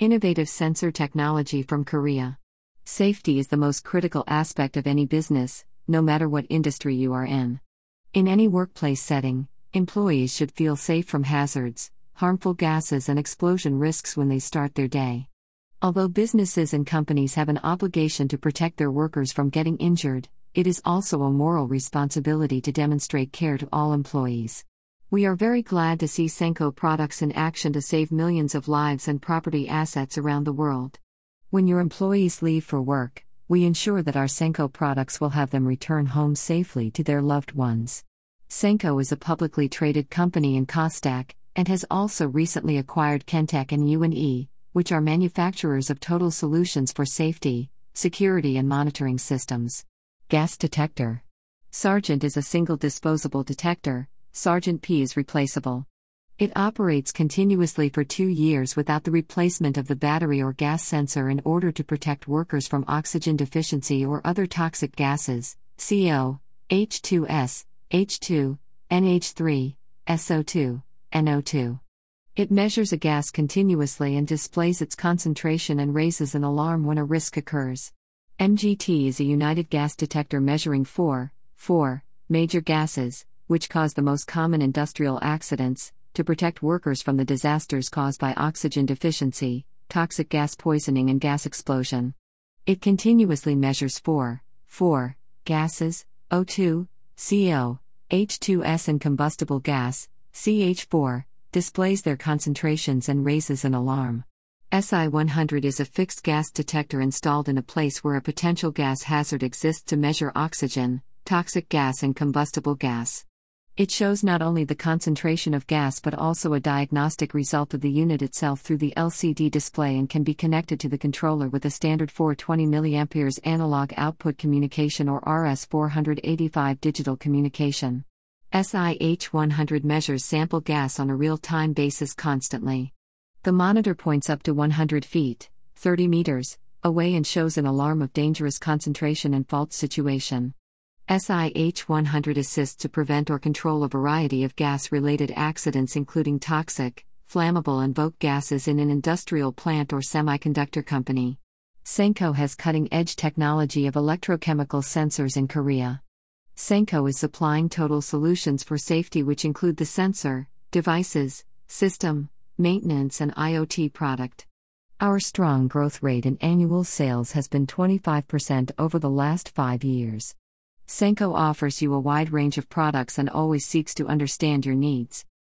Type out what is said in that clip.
Innovative sensor technology from Korea. Safety is the most critical aspect of any business, no matter what industry you are in. In any workplace setting, employees should feel safe from hazards, harmful gases, and explosion risks when they start their day. Although businesses and companies have an obligation to protect their workers from getting injured, it is also a moral responsibility to demonstrate care to all employees. We are very glad to see Senko products in action to save millions of lives and property assets around the world. When your employees leave for work, we ensure that our Senko products will have them return home safely to their loved ones. Senko is a publicly traded company in Kosdaq and has also recently acquired Kentek and UNE, which are manufacturers of total solutions for safety, security, and monitoring systems. Gas detector. Sargent is a single disposable detector, Sargent P is replaceable. It operates continuously for two years without the replacement of the battery or gas sensor in order to protect workers from oxygen deficiency or other toxic gases, CO, H2S, H2, NH3, SO2, NO2. It measures a gas continuously and displays its concentration and raises an alarm when a risk occurs. MGT is a united gas detector measuring four, four major gases, which cause the most common industrial accidents, to protect workers from the disasters caused by oxygen deficiency, toxic gas poisoning, and gas explosion. It continuously measures four, four gases O2, CO, H2S, and combustible gas, CH4, displays their concentrations and raises an alarm. SI 100 is a fixed gas detector installed in a place where a potential gas hazard exists to measure oxygen, toxic gas, and combustible gas. It shows not only the concentration of gas but also a diagnostic result of the unit itself through the LCD display and can be connected to the controller with a standard 420 mA analog output communication or RS485 digital communication. SIH 100 measures sample gas on a real time basis constantly. The monitor points up to 100 feet, 30 meters, away and shows an alarm of dangerous concentration and fault situation. SIH 100 assists to prevent or control a variety of gas related accidents, including toxic, flammable, and voc gases in an industrial plant or semiconductor company. Senko has cutting edge technology of electrochemical sensors in Korea. Senko is supplying total solutions for safety, which include the sensor, devices, system, maintenance, and IoT product. Our strong growth rate in annual sales has been 25% over the last five years. Senko offers you a wide range of products and always seeks to understand your needs.